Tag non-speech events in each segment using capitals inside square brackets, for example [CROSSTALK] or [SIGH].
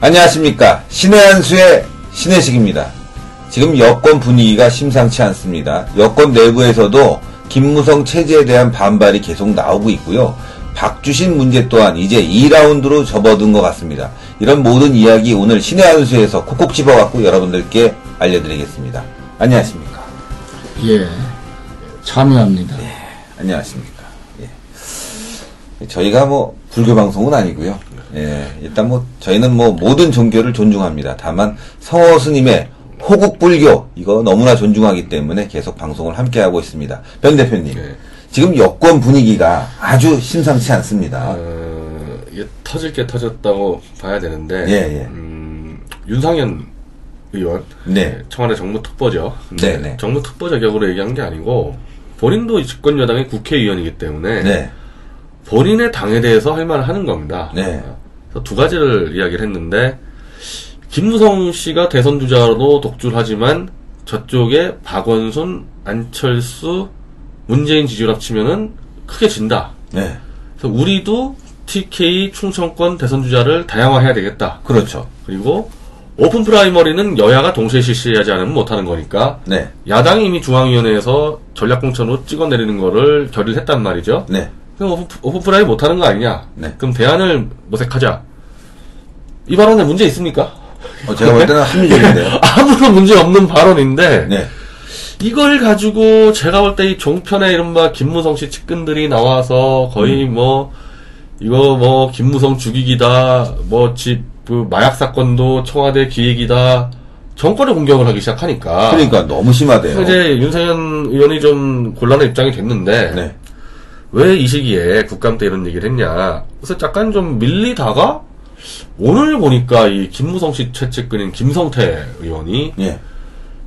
안녕하십니까. 신의 한수의 신혜식입니다. 지금 여권 분위기가 심상치 않습니다. 여권 내부에서도 김무성 체제에 대한 반발이 계속 나오고 있고요. 박주신 문제 또한 이제 2라운드로 접어든 것 같습니다. 이런 모든 이야기 오늘 신의 한수에서 콕콕 집어갖고 여러분들께 알려드리겠습니다. 안녕하십니까. 예, 참여합니다. 안녕하십니까. 예. 저희가 뭐 불교 방송은 아니고요. 예, 일단 뭐 저희는 뭐 모든 종교를 존중합니다. 다만 성호 스님의 호국 불교 이거 너무나 존중하기 때문에 계속 방송을 함께 하고 있습니다. 변 대표님, 네. 지금 여권 분위기가 아주 심상치 않습니다. 어, 이게 터질 게 터졌다고 봐야 되는데, 예, 예. 음, 윤상현 의원, 네. 청와대 정무특보죠. 근데 네, 네. 정무특보 자격으로 얘기한 게 아니고, 본인도 집권 여당의 국회의원이기 때문에, 네, 본인의 당에 대해서 할 말을 하는 겁니다. 네. 두 가지를 이야기를 했는데, 김무성 씨가 대선 주자로 독주하지만, 저쪽에 박원순, 안철수, 문재인 지지율 합치면은 크게 진다. 네, 그래서 우리도 TK 충청권 대선 주자를 다양화해야 되겠다. 그렇죠. 그리고 오픈 프라이머리는 여야가 동시에 실시하지 않으면 못하는 거니까 네, 야당이 이미 중앙위원회에서 전략공천으로 찍어내리는 거를 결의를 했단 말이죠. 네, 그럼 오픈, 오픈 프라이 못하는 거 아니냐? 네. 그럼 대안을 모색하자. 이 발언에 문제 있습니까? 어, 제가 볼 때는 합리적인데요. [LAUGHS] 아무런 문제 없는 발언인데 네, 이걸 가지고 제가 볼 때 이 종편에 이른바 김무성 씨 측근들이 나와서 거의 음. 뭐 이거 뭐 김무성 죽이기다 뭐집 그 마약 사건도 청와대 기획이다 정권의 공격을 하기 시작하니까 그러니까 너무 심하대요. 이제 윤석열 의원이 좀 곤란한 입장이 됐는데 네, 왜 이 시기에 국감 때 이런 얘기를 했냐 그래서 약간 좀 밀리다가 오늘 보니까 이 김무성 씨 최측근인 김성태 의원이 예.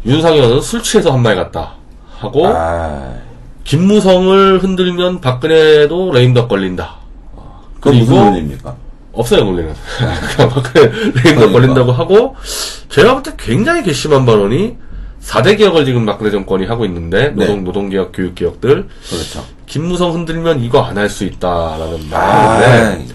윤상현은 술 취해서 한 말 같다 하고 아, 김무성을 흔들면 박근혜도 레임덕 걸린다. 그건 무슨 논리입니까? 없어요 논리는. 그냥 [LAUGHS] 박근혜 레임덕 그러니까. 걸린다고 하고 제가 볼 때 굉장히 괘씸한 발언이 4대 개혁을 지금 박근혜 정권이 하고 있는데 네. 노동 노동 개혁 교육 개혁들 그렇죠. 김무성 흔들면 이거 안 할 수 있다라는 아, 말인데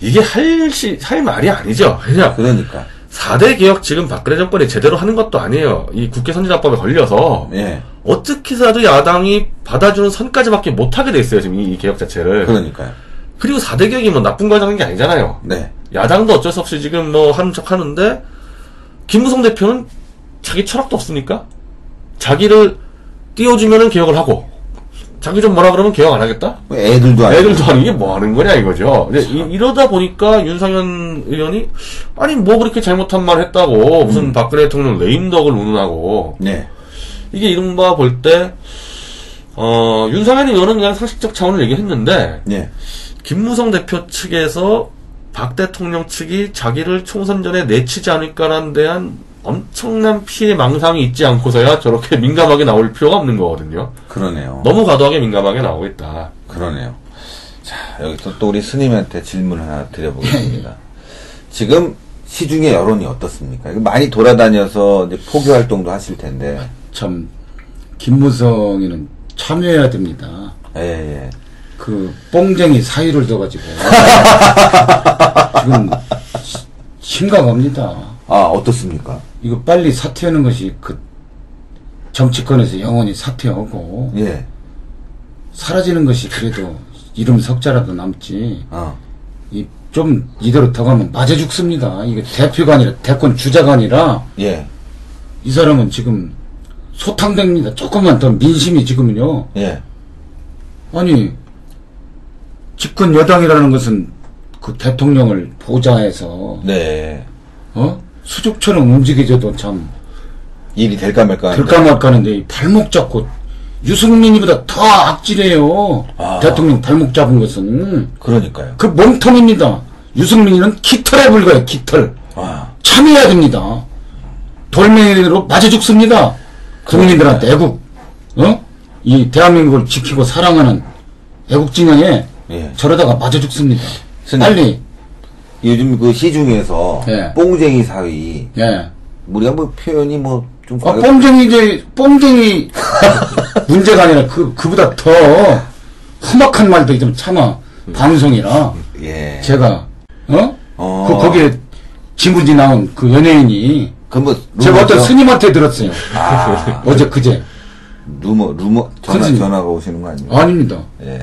이게 할, 시, 할 말이 아니죠. 그냥 그러니까. 4대 개혁 지금 박근혜 정권이 제대로 하는 것도 아니에요. 이 국회 선진화법에 걸려서 예, 어떻게 해서라도 야당이 받아주는 선까지밖에 못하게 돼 있어요, 지금 이, 이 개혁 자체를. 그러니까요. 그리고 4대 개혁이 뭐 나쁜 거 하는 게 아니잖아요. 네, 야당도 어쩔 수 없이 지금 뭐 하는 척 하는데, 김무성 대표는 자기 철학도 없으니까, 자기를 띄워주면은 개혁을 하고, 자기 좀 뭐라 그러면 개혁 안 하겠다? 뭐 애들도 아니고. 애들도 아닌 게뭐 하는 거냐 이거죠. 이제 이, 러다 보니까 윤상현 의원이, 아니 뭐 그렇게 잘못한 말 했다고, 무슨 박근혜 대통령 레임덕을 운운하고, 네, 이게 이른바 볼 때, 어, 윤상현 의원은 그냥 상식적 차원을 얘기했는데, 예, 김무성 대표 측에서 박 대통령 측이 자기를 총선 전에 내치지 않을까라는 대한 엄청난 피해 망상이 있지 않고서야 저렇게 [LAUGHS] 민감하게 나올 필요가 없는 거거든요. 그러네요. 너무 과도하게 민감하게 나오고 있다. 그러네요. 자, 여기서 또 우리 스님한테 질문 하나 드려보겠습니다. [LAUGHS] 지금 시중의 여론이 어떻습니까? 많이 돌아다녀서 이제 포교 활동도 하실 텐데. 참, 김무성이는 참여해야 됩니다. 예, 예. 그, 뽕쟁이 사유를 둬가지고. [LAUGHS] 지금, 시- 심각합니다. 아, 어떻습니까? 이거 빨리 사퇴하는 것이 그, 정치권에서 영원히 사퇴하고, 예. 사라지는 것이 그래도 이름 석자라도 남지. 어. 이, 좀, 이대로 더 가면 맞아 죽습니다. 이게 대표가 아니라, 대권 주자가 아니라, 예. 이 사람은 지금 소탕됩니다. 조금만 더 민심이 지금은요. 예. 아니 집권 여당이라는 것은 그 대통령을 보좌해서 네. 어 수족처럼 움직여줘도 참 일이 될까 말까. 될까 말까 하는데 이 발목 잡고 유승민이보다 더 악질해요. 아. 대통령 발목 잡은 것은 그러니까요. 그 몸통입니다. 유승민이는 깃털에 불과해 깃털. 아, 참여해야 됩니다. 돌멩이로 맞아 죽습니다. 국민들한테 애국, 어? 이 대한민국을 지키고 사랑하는 애국 진영에 예. 저러다가 맞아 죽습니다. 스님. 빨리, 요즘 그 시중에서 예. 뽕쟁이 사위. 예. 우리가 뭐 표현이 뭐 좀 아, 뽕쟁이, 이제, 뽕쟁이 [LAUGHS] 문제가 아니라 그, 그보다 더 험악한 말도 좀 참아. 방송이라. 예. 제가, 어? 어. 그, 거기에 진구지 나온 그 연예인이 그뭐 제가 어떤 스님한테 들었어요. 아, 어제 그제. 루머 루머 전화. 전화가 오시는 거 아니에요? 아닙니다. 예.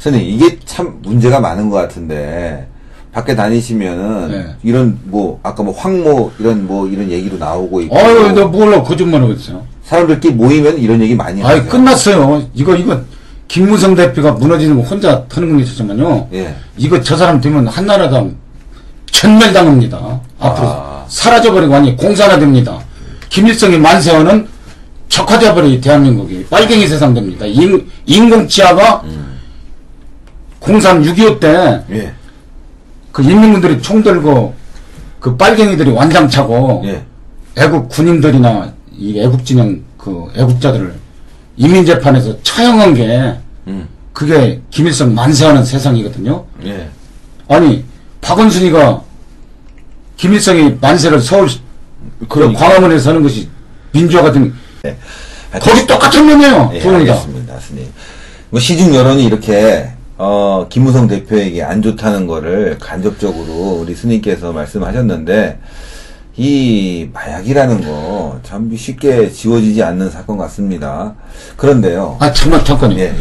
선생님, 이게 참 문제가 많은 것 같은데, 밖에 다니시면은, 네. 이런, 뭐, 아까 뭐, 황모, 이런, 뭐, 이런 얘기도 나오고 있고. 아유, 나 몰라. 거짓말 하고 있어요. 사람들끼리 모이면 이런 얘기 많이 아이, 하죠. 끝났어요. 이거, 이거, 김무성 대표가 무너지는 거 혼자 터는 건 있었지만요. 예. 이거 저 사람 되면 한나라당 천멸당합니다. 앞으로 아. 사라져버리고 완전히 공산화 됩니다. 김일성이 만세하는 적화돼버리 대한민국이 빨갱이 세상 됩니다. 인, 인공치아가 공산 6.25때 예. 그 인민군들이 총 들고 그 빨갱이들이 완장 차고 예. 애국 군인들이나 이 애국 진영 그 애국자들을 인민재판에서 처형한 게 음. 그게 김일성 만세하는 세상이거든요. 예. 아니 박원순이가 김일성이 만세를 서울 그러니까. 광화문에서 하는 것이 민주화 같은 예. 거기 똑같은 놈이에요. 예. 알겠습니다, 스님. 뭐 시중 여론이 이렇게 어, 김무성 대표에게 안 좋다는 거를 간접적으로 우리 스님께서 말씀하셨는데 이 마약이라는 거 참 쉽게 지워지지 않는 사건 같습니다. 그런데요. 아 잠깐 잠깐요. 예, 예.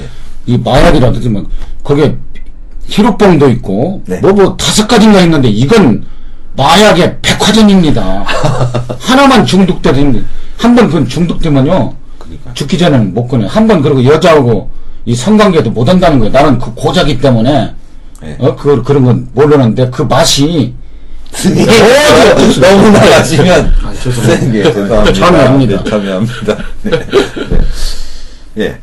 이 마약이라든지만 거기에 히로뽕도 있고 네. 뭐 뭐 다섯 가지인가 있는데 이건 마약의 백화점입니다. [LAUGHS] 하나만 중독되는 한번 그건 중독되면요 그러니까. 죽기 전에는 못 끊어요. 한번 그리고 여자하고 이 성관계도 못 한다는 거예요. 나는 그 고자기 때문에 예. 어그 그런 건 모르는데 그 맛이 스님 너무 나가시면 아, 죄송합니다. 스님 예, 죄송합니다. 참여합니다. 네, 참여합니다. 네. 네. 예.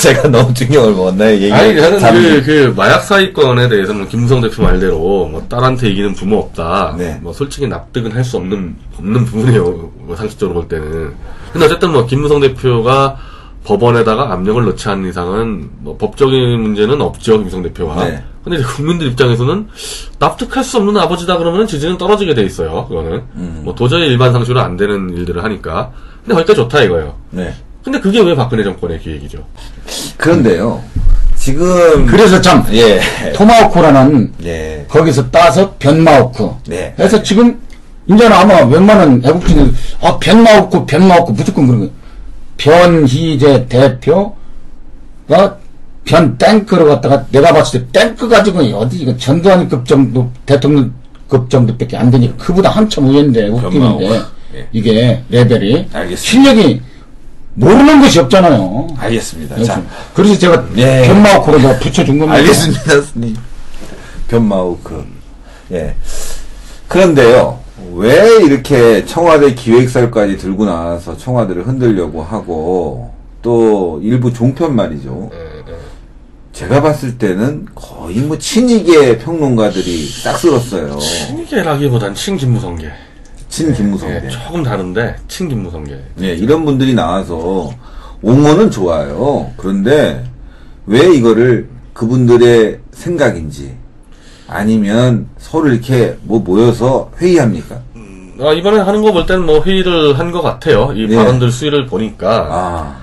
제가 너무 충격을 먹었나요? 얘기 아니, 저는. 그, 그, 마약 사기건에 대해서는 김무성 대표 말대로, 뭐, 딸한테 이기는 부모 없다. 네. 뭐, 솔직히 납득은 할 수 없는, 없는 부분이에요. 뭐, 상식적으로 볼 때는. 근데 어쨌든 뭐, 김무성 대표가 법원에다가 압력을 넣지 않는 이상은, 뭐, 법적인 문제는 없죠, 김무성 대표가. 네. 근데 이제 국민들 입장에서는 납득할 수 없는 아버지다 그러면 지지는 떨어지게 돼 있어요, 그거는. 음. 뭐, 도저히 일반 상식으로 안 되는 일들을 하니까. 근데 거기까지 좋다 이거예요. 네. 근데 그게 왜 박근혜 정권의 기획이죠? 그런데요. 지금 그래서 참 예. 토마호크라는 예. 거기서 따서 변마호크. 네. 그래서 지금 이제는 아마 웬만한 애국진들 아 변마호크 변마호크 무조건 그런 거예요. 변희재 대표가 변 탱크를 갖다가 내가 봤을 때 탱크 가지고 어디 이거 전두환 급 정도 대통령 급 정도밖에 안 되니까 그보다 한참 위인데 웃기는데 변마호크. 예. 이게 레벨이 알겠습니다. 실력이 모르는 것이 없잖아요. 알겠습니다. 자, 그래서 제가 네. 변마호크로 내가 붙여준 겁니다. 알겠습니다, 스님. 변마우크. 예. 그런데요, 왜 이렇게 청와대 기획설까지 들고 나와서 청와대를 흔들려고 하고, 또 일부 종편 말이죠. 제가 봤을 때는 거의 뭐 친이계 평론가들이 싹 쓸었어요. 친이계라기보단 친김무성계. 친 김무성계. 예, 조금 다른데 친김무성계. 예, 이런 분들이 나와서 옹호는 좋아요. 그런데 왜 이거를 그분들의 생각인지 아니면 서로 이렇게 뭐 모여서 회의합니까? 아, 이번에 하는 거 볼 때는 뭐 회의를 한 것 같아요. 이 예. 발언들 수위를 보니까. 아,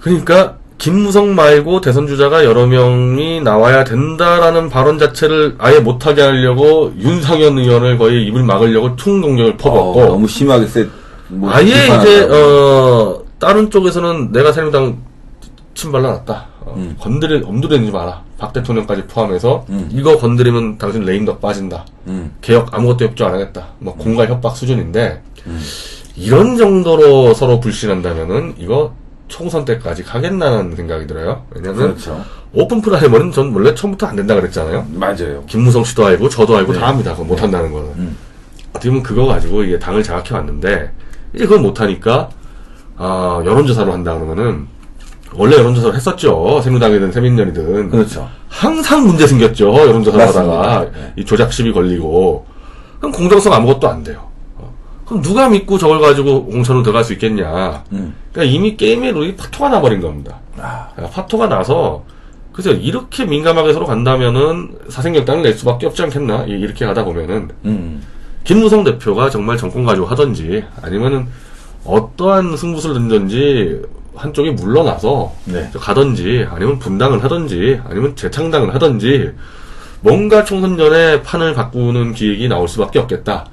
그러니까 김무성 말고 대선 주자가 여러 명이 나와야 된다라는 발언 자체를 아예 못하게 하려고 윤상현 의원을 거의 입을 막으려고 총공격을 퍼붓고 어, 너무 심하게 세. 뭐 아예. 이제 어 다른 쪽에서는 내가 새누리당 침발라놨다. 어, 음. 건드리 엄두대지 마라. 박 대통령까지 포함해서 음. 이거 건드리면 당신 레임덕 빠진다. 음, 개혁 아무것도 협조 안 하겠다. 뭐 공갈 협박 수준인데 이런 정도로 서로 불신한다면은 이거 총선 때까지 가겠나는 생각이 들어요. 왜냐면 그렇죠. 오픈 프라이머는 전 원래 처음부터 안 된다 그랬잖아요. 맞아요. 김무성 씨도 알고 저도 알고 네. 다 압니다. 그거 못한다는 거는. 음. 어떻게 보면 그거 가지고 이게 당을 장악해 왔는데 이제 그걸 못 하니까 아 여론조사로 한다 그러면은 원래 여론조사를 했었죠. 새누당이든 새민련이든 그렇죠. 항상 문제 생겼죠. 여론조사를. 하다가 네. 이 조작 시비 걸리고 그럼 공정성 아무것도 안 돼요. 어. 그럼 누가 믿고 저걸 가지고 공천으로 들어갈 수 있겠냐. 음. 그러니까 이미 게임의 룰이 파토가 나버린 겁니다. 아, 그러니까 파토가 나서 그래서 이렇게 민감하게 서로 간다면은 사생결단을 낼 수밖에 없지 않겠나 이- 이렇게 가다 보면은 음, 김무성 대표가 정말 정권 가지고 하든지 아니면은 어떠한 승부수를 던든지 한쪽이 물러나서 네. 가든지 아니면 분당을 하든지 아니면 재창당을 하든지 뭔가 총선 전에 판을 바꾸는 기획이 나올 수밖에 없겠다.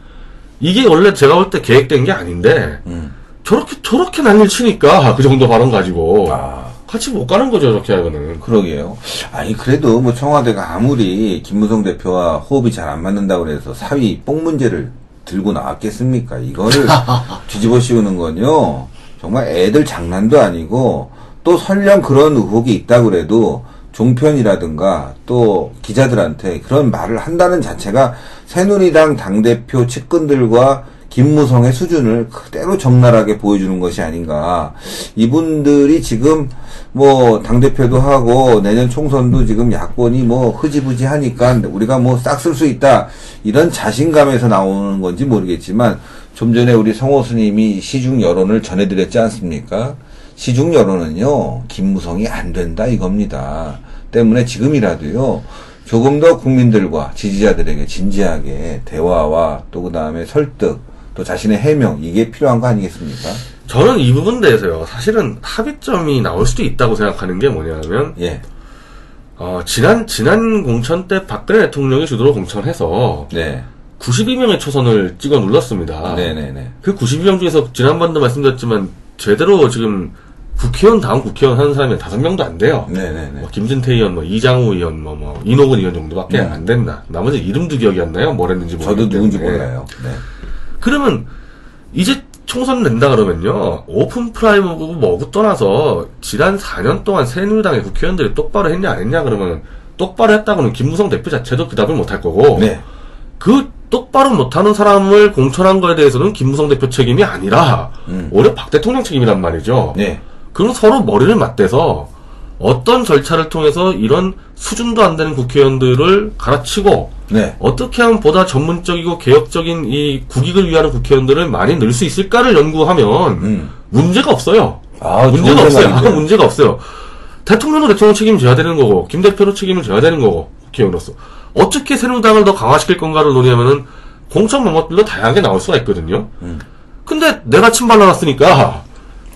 이게 원래 제가 볼 때 계획된 게 아닌데 음. 저렇게 저렇게 난리를 치니까 그 정도 발언 가지고 아. 같이 못 가는 거죠 저렇게 하면은. 그러게요. 아니 그래도 뭐 청와대가 아무리 김무성 대표와 호흡이 잘 안 맞는다고 그래서 사위 뽕 문제를 들고 나왔겠습니까? 이거를 [LAUGHS] 뒤집어 씌우는 건요. 정말 애들 장난도 아니고 또 설령 그런 의혹이 있다 그래도 종편이라든가 또 기자들한테 그런 말을 한다는 자체가 새누리당 당대표 측근들과 김무성의 수준을 그대로 적나라하게 보여주는 것이 아닌가. 이분들이 지금 뭐 당대표도 하고 내년 총선도 지금 야권이 뭐 흐지부지 하니까 우리가 뭐 싹 쓸 수 있다. 이런 자신감에서 나오는 건지 모르겠지만 좀 전에 우리 성호 스님이 시중 여론을 전해드렸지 않습니까? 시중 여론은요, 김무성이 안 된다 이겁니다. 때문에 지금이라도요, 조금 더 국민들과 지지자들에게 진지하게 대화와 또 그 다음에 설득, 또 자신의 해명, 이게 필요한 거 아니겠습니까? 저는 이 부분 대해서요 사실은 합의점이 나올 수도 있다고 생각하는 게 뭐냐면 예. 어, 지난 지난 공천 때 박근혜 대통령이 주도로 공천해서 네. 92명의 초선을 찍어 눌렀습니다. 네네네. 그 92명 중에서 지난번도 말씀드렸지만 제대로 지금 국회의원 다음 국회의원 하는 사람이 다섯 명도 안 돼요. 네네네. 뭐 김진태 의원, 뭐 이장우 의원, 뭐, 뭐 이노근 의원 정도밖에 음. 안 된다. 나머지 이름도 기억이 안 나요. 뭐랬는지 모르겠 저도 누군지. 몰라요. 네. 그러면 이제 총선 낸다 그러면요 오픈 프라이머고 뭐고 떠나서 지난 4년 동안 새누리당의 국회의원들이 똑바로 했냐 안 했냐 그러면 똑바로 했다고는 김무성 대표 자체도 그 답을 못 할 거고 네. 그 똑바로 못하는 사람을 공천한 거에 대해서는 김무성 대표 책임이 아니라 음. 오히려 박 대통령 책임이란 말이죠. 네. 그럼 서로 머리를 맞대서 어떤 절차를 통해서 이런 수준도 안 되는 국회의원들을 갈아치고 네. 어떻게 하면 보다 전문적이고 개혁적인 이 국익을 위하는 국회의원들을 많이 늘 수 있을까를 연구하면 음. 문제가 없어요. 아, 문제가 없어요. 아무 [LAUGHS] 문제가 없어요. 대통령도 대통령 책임져야 되는 거고 김 대표도 책임을 져야 되는 거고 국회의원으로서 어떻게 새누리당을 더 강화시킬 건가를 논의하면은 공천 방법들도 다양하게 나올 수가 있거든요. 음. 근데 내가 침 발라놨으니까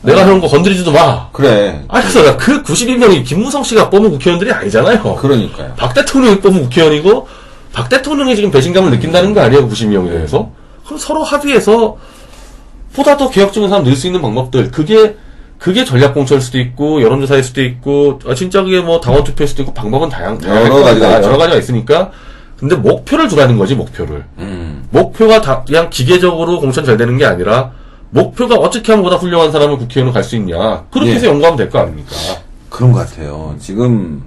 내가 네. 그런 거 건드리지도 마. 그래. 아, 그래서 그 91명이 김무성 씨가 뽑은 국회의원들이 아니잖아요. 그러니까요. 박 대통령이 뽑은 국회의원이고 박 대통령이 지금 배신감을 느낀다는 거 아니에요 90명에 대해서 그럼 서로 합의해서 보다 더 개혁적인 사람 늘 수 있는 방법들 그게 그게 전략 공천일 수도 있고 여론조사일 수도 있고 아, 진짜 그게 뭐 당원 투표일 수도 있고 방법은 다양 다양할 여러 가지가 거니까, 있죠. 여러 가지가 있으니까 근데 목표를 두라는 거지 목표를 음. 목표가 다 그냥 기계적으로 공천 잘 되는 게 아니라 목표가 어떻게 하면 보다 훌륭한 사람을 국회의원으로 갈 수 있냐 그렇게 예. 해서 연구하면 될 거 아닙니까 그런 것 같아요. 지금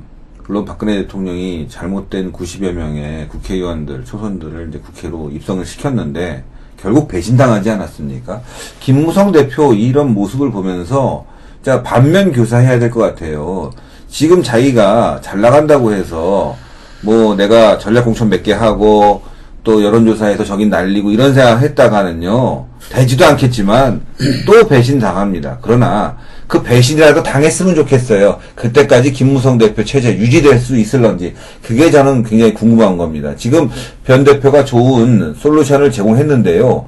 물론 박근혜 대통령이 잘못된 90여 명의 국회의원들, 초선들을 이제 국회로 입성을 시켰는데 결국 배신당하지 않았습니까? 김무성 대표 이런 모습을 보면서 자 반면 교사해야 될 것 같아요. 지금 자기가 잘 나간다고 해서 뭐 내가 전략 공천 몇 개 하고 또 여론조사에서 적인 날리고 이런 생각 했다가는요 되지도 않겠지만 또 배신 당합니다. 그러나 그 배신이라도 당했으면 좋겠어요. 그때까지 김무성 대표 체제 유지될 수 있을런지 그게 저는 굉장히 궁금한 겁니다. 지금 변 대표가 좋은 솔루션을 제공했는데요.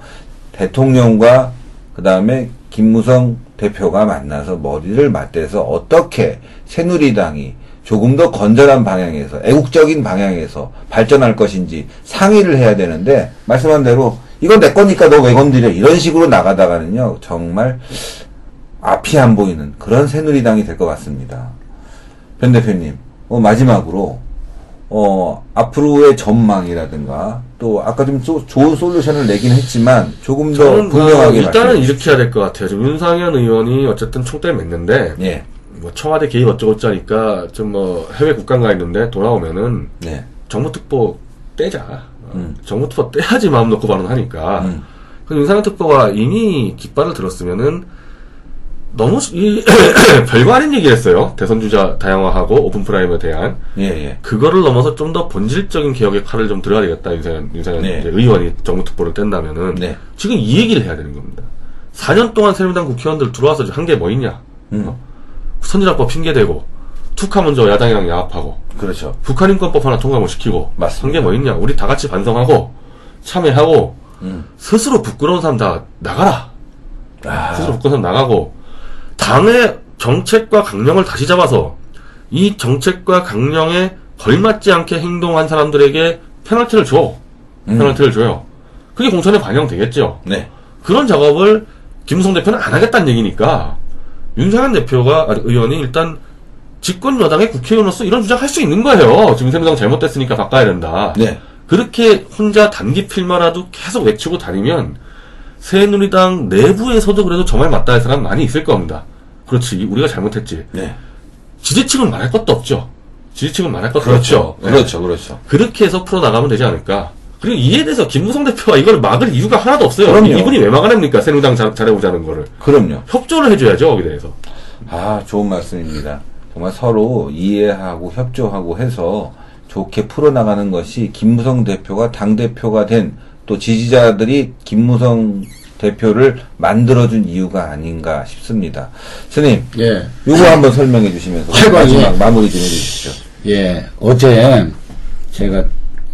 대통령과 그 다음에 김무성 대표가 만나서 머리를 맞대서 어떻게 새누리당이 조금 더 건전한 방향에서 애국적인 방향에서 발전할 것인지 상의를 해야 되는데 말씀한 대로 이건 내 거니까 너 왜 건드려 이런 식으로 나가다가는요 정말 앞이 안 보이는 그런 새누리당이 될 것 같습니다. 변 대표님 어, 마지막으로 어, 앞으로의 전망이라든가 또 아까 좀 소- 좋은 솔루션을 내긴 했지만 조금 더그 분명하게 일단은 말씀해 이렇게 해야 될 것 같아요. 지금 윤상현 의원이 어쨌든 총대를 맺는데 예, 뭐 청와대 개입 어쩌고저쩌 하니까 좀 뭐 해외 국감 가 있는데 돌아오면은 네, 정무특보 떼자. 어, 음. 정무특보 떼야지 마음 놓고 발언하니까. 음. 그 윤상현 특보가 이미 깃발을 들었으면은 너무 이 [COUGHS] 별거 아닌 얘기를 했어요. 대선 주자 다양화하고 오픈 프라이머리에 대한 예, 예, 그거를 넘어서 좀 더 본질적인 개혁의 칼을 좀 들어야 되겠다. 윤상현, 윤상현 네. 의원이 정무 특보를 뗀다면은 네. 지금 이 얘기를 해야 되는 겁니다. 4년 동안 새누리당 국회의원들 들어와서 한 게 뭐 있냐? 음. 어? 선진화법 핑계대고 툭하 먼저 야당이랑 야합하고 그렇죠. 북한인권법 하나 통과 못 시키고 맞습니다. 한게 뭐 있냐? 우리 다 같이 반성하고 참여하고 음. 스스로 부끄러운 사람 다 나가라. 아, 스스로 부끄러운 사람 나가고 당의 정책과 강령을 다시 잡아서 이 정책과 강령의 걸맞지 않게 행동한 사람들에게 페널티를 줘. 페널티를 줘요. 그게 공천에 반영되겠죠. 네. 그런 작업을 김무성 대표는 안 하겠다는 얘기니까 윤상현 대표가 아니, 의원이 일단 집권 여당의 국회의원으로서 이런 주장 할 수 있는 거예요. 지금 새누리당 잘못됐으니까 바꿔야 된다. 네. 그렇게 혼자 단기 필마라도 계속 외치고 다니면 새누리당 내부에서도 그래도 저말 맞다 할 사람 많이 있을 겁니다. 그렇지, 우리가 잘못했지. 네. 지지층은 말할 것도 없죠. 지지층은 말할 것도 그렇죠. 없죠. 네. 그렇죠. 그렇죠. 그렇게 해서 풀어 나가면 되지 않을까. 그리고 이에 대해서 김무성 대표가 이걸 막을 이유가 하나도 없어요. 그럼요. 이분이 왜 막아냅니까? 새누리당 잘, 잘해보자는 거를. 그럼요. 협조를 해줘야죠, 거기에 대해서. 아, 좋은 말씀입니다. 정말 서로 이해하고 협조하고 해서 좋게 풀어나가는 것이 김무성 대표가 당대표가 된 또 지지자들이 김무성 대표를 만들어준 이유가 아닌가 싶습니다. 스님, 예. 요거 한번 설명해 주시면서 마지막 예. 마무리 좀 해주십시오. 예. 어제 제가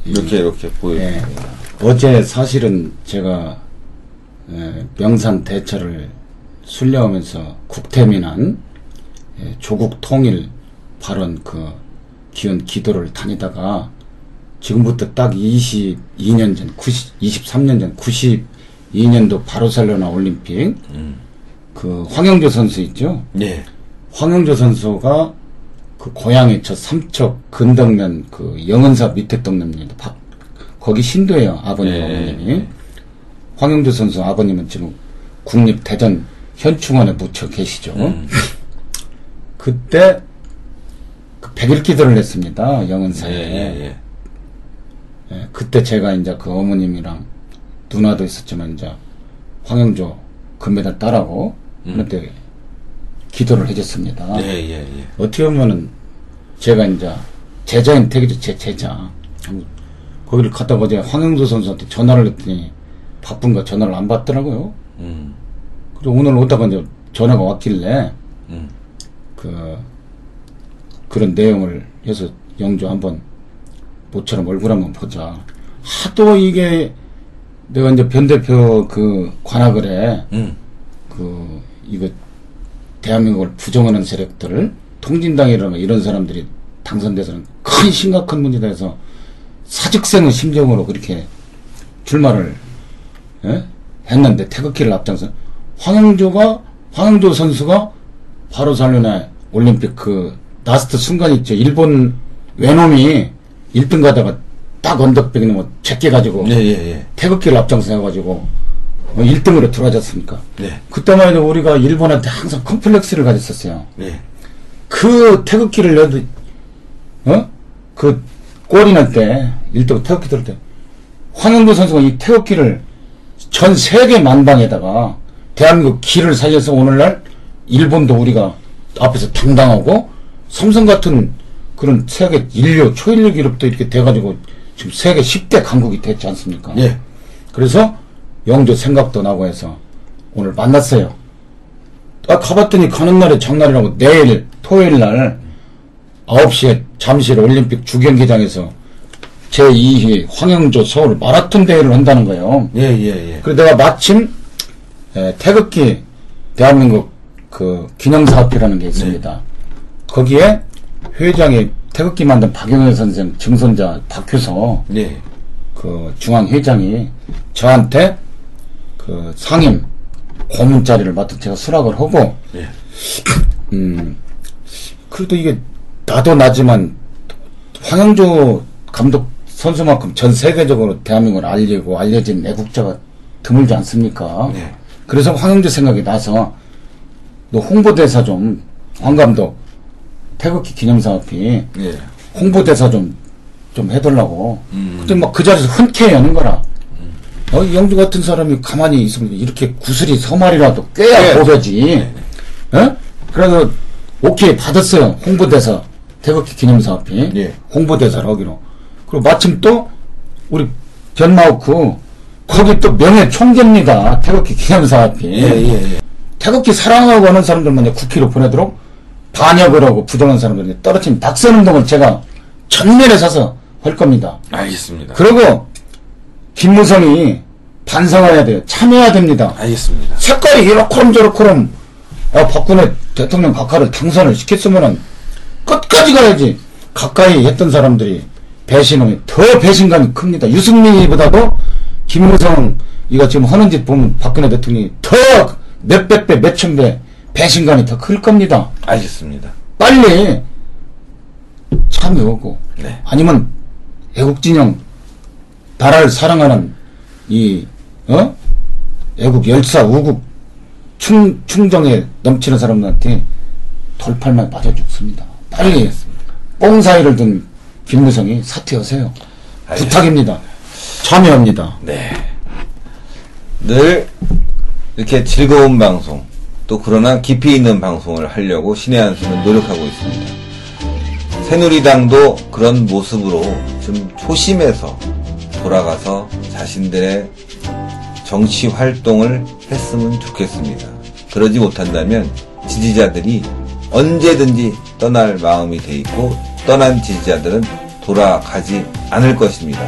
이렇게 이렇게 보여. 예. 어제 사실은 제가 예, 명산 대처를 순례하면서 국태민한 예, 조국 통일 발언 그 기원 기도를 다니다가 지금부터 딱 22년 전, 90, 23년 전, 92년도 바르셀로나 올림픽 그 황영조 선수 있죠? 예. 황영조 선수가 그 고향이 저 삼척 근덕면 그 영은사 밑에 동네입니다. 박- 거기 신도예요 아버님 예, 어머님이. 예. 황영조 선수 아버님은 지금 국립 대전 현충원에 묻혀 계시죠. 음. [LAUGHS] 그때 그 백일 기도를 했습니다 예, 영은사에. 예, 예. 예, 그때 제가 이제 그 어머님이랑 누나도 있었지만 이제 황영조 금메달 따라고 그때 기도를 해줬습니다. 예, 예, 예. 어떻게 보면은 제가 이제 제자 인 택이죠 제 제자. 거기를 갔다가 어제 황영조 선수한테 전화를 했더니 바쁜가 전화를 안 받더라고요. 음. 그리고 오늘 오다가 이제 전화가 왔길래 음. 그 그런 내용을 해서 영조 한번 모처럼 얼굴 한번 보자. 하도 이게 내가 이제 변 대표 그 관악을 해. 음. 그 이거 대한민국을 부정하는 세력들 통진당이라는 이런 사람들이 당선돼서는 큰 심각한 문제다 해서 사직생의 심정으로 그렇게 출마를 예? 했는데 태극기를 앞장서 황영조가 황영조 선수가 바로 살려내 올림픽 그 라스트 순간 있죠 일본 왜놈이 1등 가다가 딱 언덕백이 넘어 제껴 가지고 예, 예, 예. 태극기를 앞장서 해가지고 1등으로 들어가졌습니까? 네. 그때만 해도 우리가 일본한테 항상 컴플렉스를 가졌었어요. 네. 그 태극기를 내도, 어? 그 골인할 때, 1등 태극기 들을 때, 황영조 선수가 이 태극기를 전 세계 만방에다가 대한민국 기를 살려서 오늘날 일본도 우리가 앞에서 당당하고 삼성 같은 그런 세계 인류, 초인류 기록도 이렇게 돼가지고 지금 세계 10대 강국이 됐지 않습니까? 예. 그래서 영조 생각도 나고 해서 오늘 만났어요. 아, 가봤더니 가는 날이 장날이라고 내일 토요일 날 9시에 잠실 올림픽 주경기장에서 제2회 황영조 서울 마라톤 대회를 한다는 거예요. 예, 예, 예. 그래서 내가 마침 에, 태극기 대한민국 그 기념사업회라는 게 있습니다. 거기에 회장이 태극기 만든 박영현 선생 증손자 박효서 예. 그 중앙 회장이 저한테 그 상임 고문 자리를 맡아 제가 수락을 하고 예. 음 그래도 이게 나도 나지만 황영조 감독 선수만큼 전 세계적으로 대한민국을 알리고 알려진 애국자가 드물지 않습니까? 네. 그래서 황영조 생각이 나서 너 홍보대사 좀 황 감독 태극기 기념사업이 예. 홍보대사 좀, 좀 해달라고. 음. 그때 막 그 자리에서 흔쾌히 하는 거라. 어, 이 영주 같은 사람이 가만히 있으면 이렇게 구슬이 서말이라도 꿰야 네. 보배지. 어? 그래서 오케이 받았어요. 홍보대사. 태극기 기념사업이. 예. 홍보대사를 하기로. 그리고 마침 또 우리 변마우크 거기 또 명예 총재입니다. 태극기 기념사업이. 예, 예, 예. 태극기 사랑하고 하는 사람들만 국회로 보내도록 반역을 하고 부정한 사람들이 떨어진 낙선운동을 제가 전면에 서서 할 겁니다. 알겠습니다. 그리고 김무성이 반성해야 돼요. 참여해야 됩니다. 알겠습니다. 색깔이 저렇게럼 아, 박근혜 대통령 각하를 당선을 시켰으면은 끝까지 가야지. 가까이 했던 사람들이 배신을 더 배신감이 큽니다. 유승민이보다도 김무성 이가 지금 하는 짓 보면 박근혜 대통령이 더 몇백 배, 몇천 배 배신감이 더 클 겁니다. 알겠습니다. 빨리 참여하고 네. 아니면 애국진영 나라를 사랑하는 이 어? 애국 열사 우국 충, 충정에 넘치는 사람들한테 돌팔만 맞아 죽습니다. 빨리 뽕사이를 든 김무성이 사퇴하세요. 알겠습니다. 부탁입니다. 참여합니다. 네. 늘 이렇게 즐거운 방송, 또 그러나 깊이 있는 방송을 하려고 신의 한수는 노력하고 있습니다. 새누리당도 그런 모습으로 좀 초심에서 돌아가서 자신들의 정치 활동을 했으면 좋겠습니다. 그러지 못한다면 지지자들이 언제든지 떠날 마음이 돼 있고 떠난 지지자들은 돌아가지 않을 것입니다.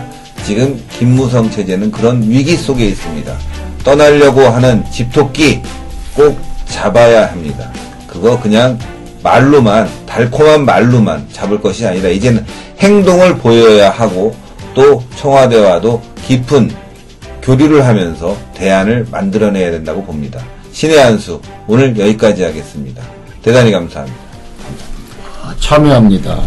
지금 김무성 체제는 그런 위기 속에 있습니다. 떠나려고 하는 집토끼 꼭 잡아야 합니다. 그거 그냥 말로만 달콤한 말로만 잡을 것이 아니라 이제는 행동을 보여야 하고 또 청와대와도 깊은 교류를 하면서 대안을 만들어내야 된다고 봅니다. 신의 한수 오늘 여기까지 하겠습니다. 대단히 감사합니다. 참여합니다.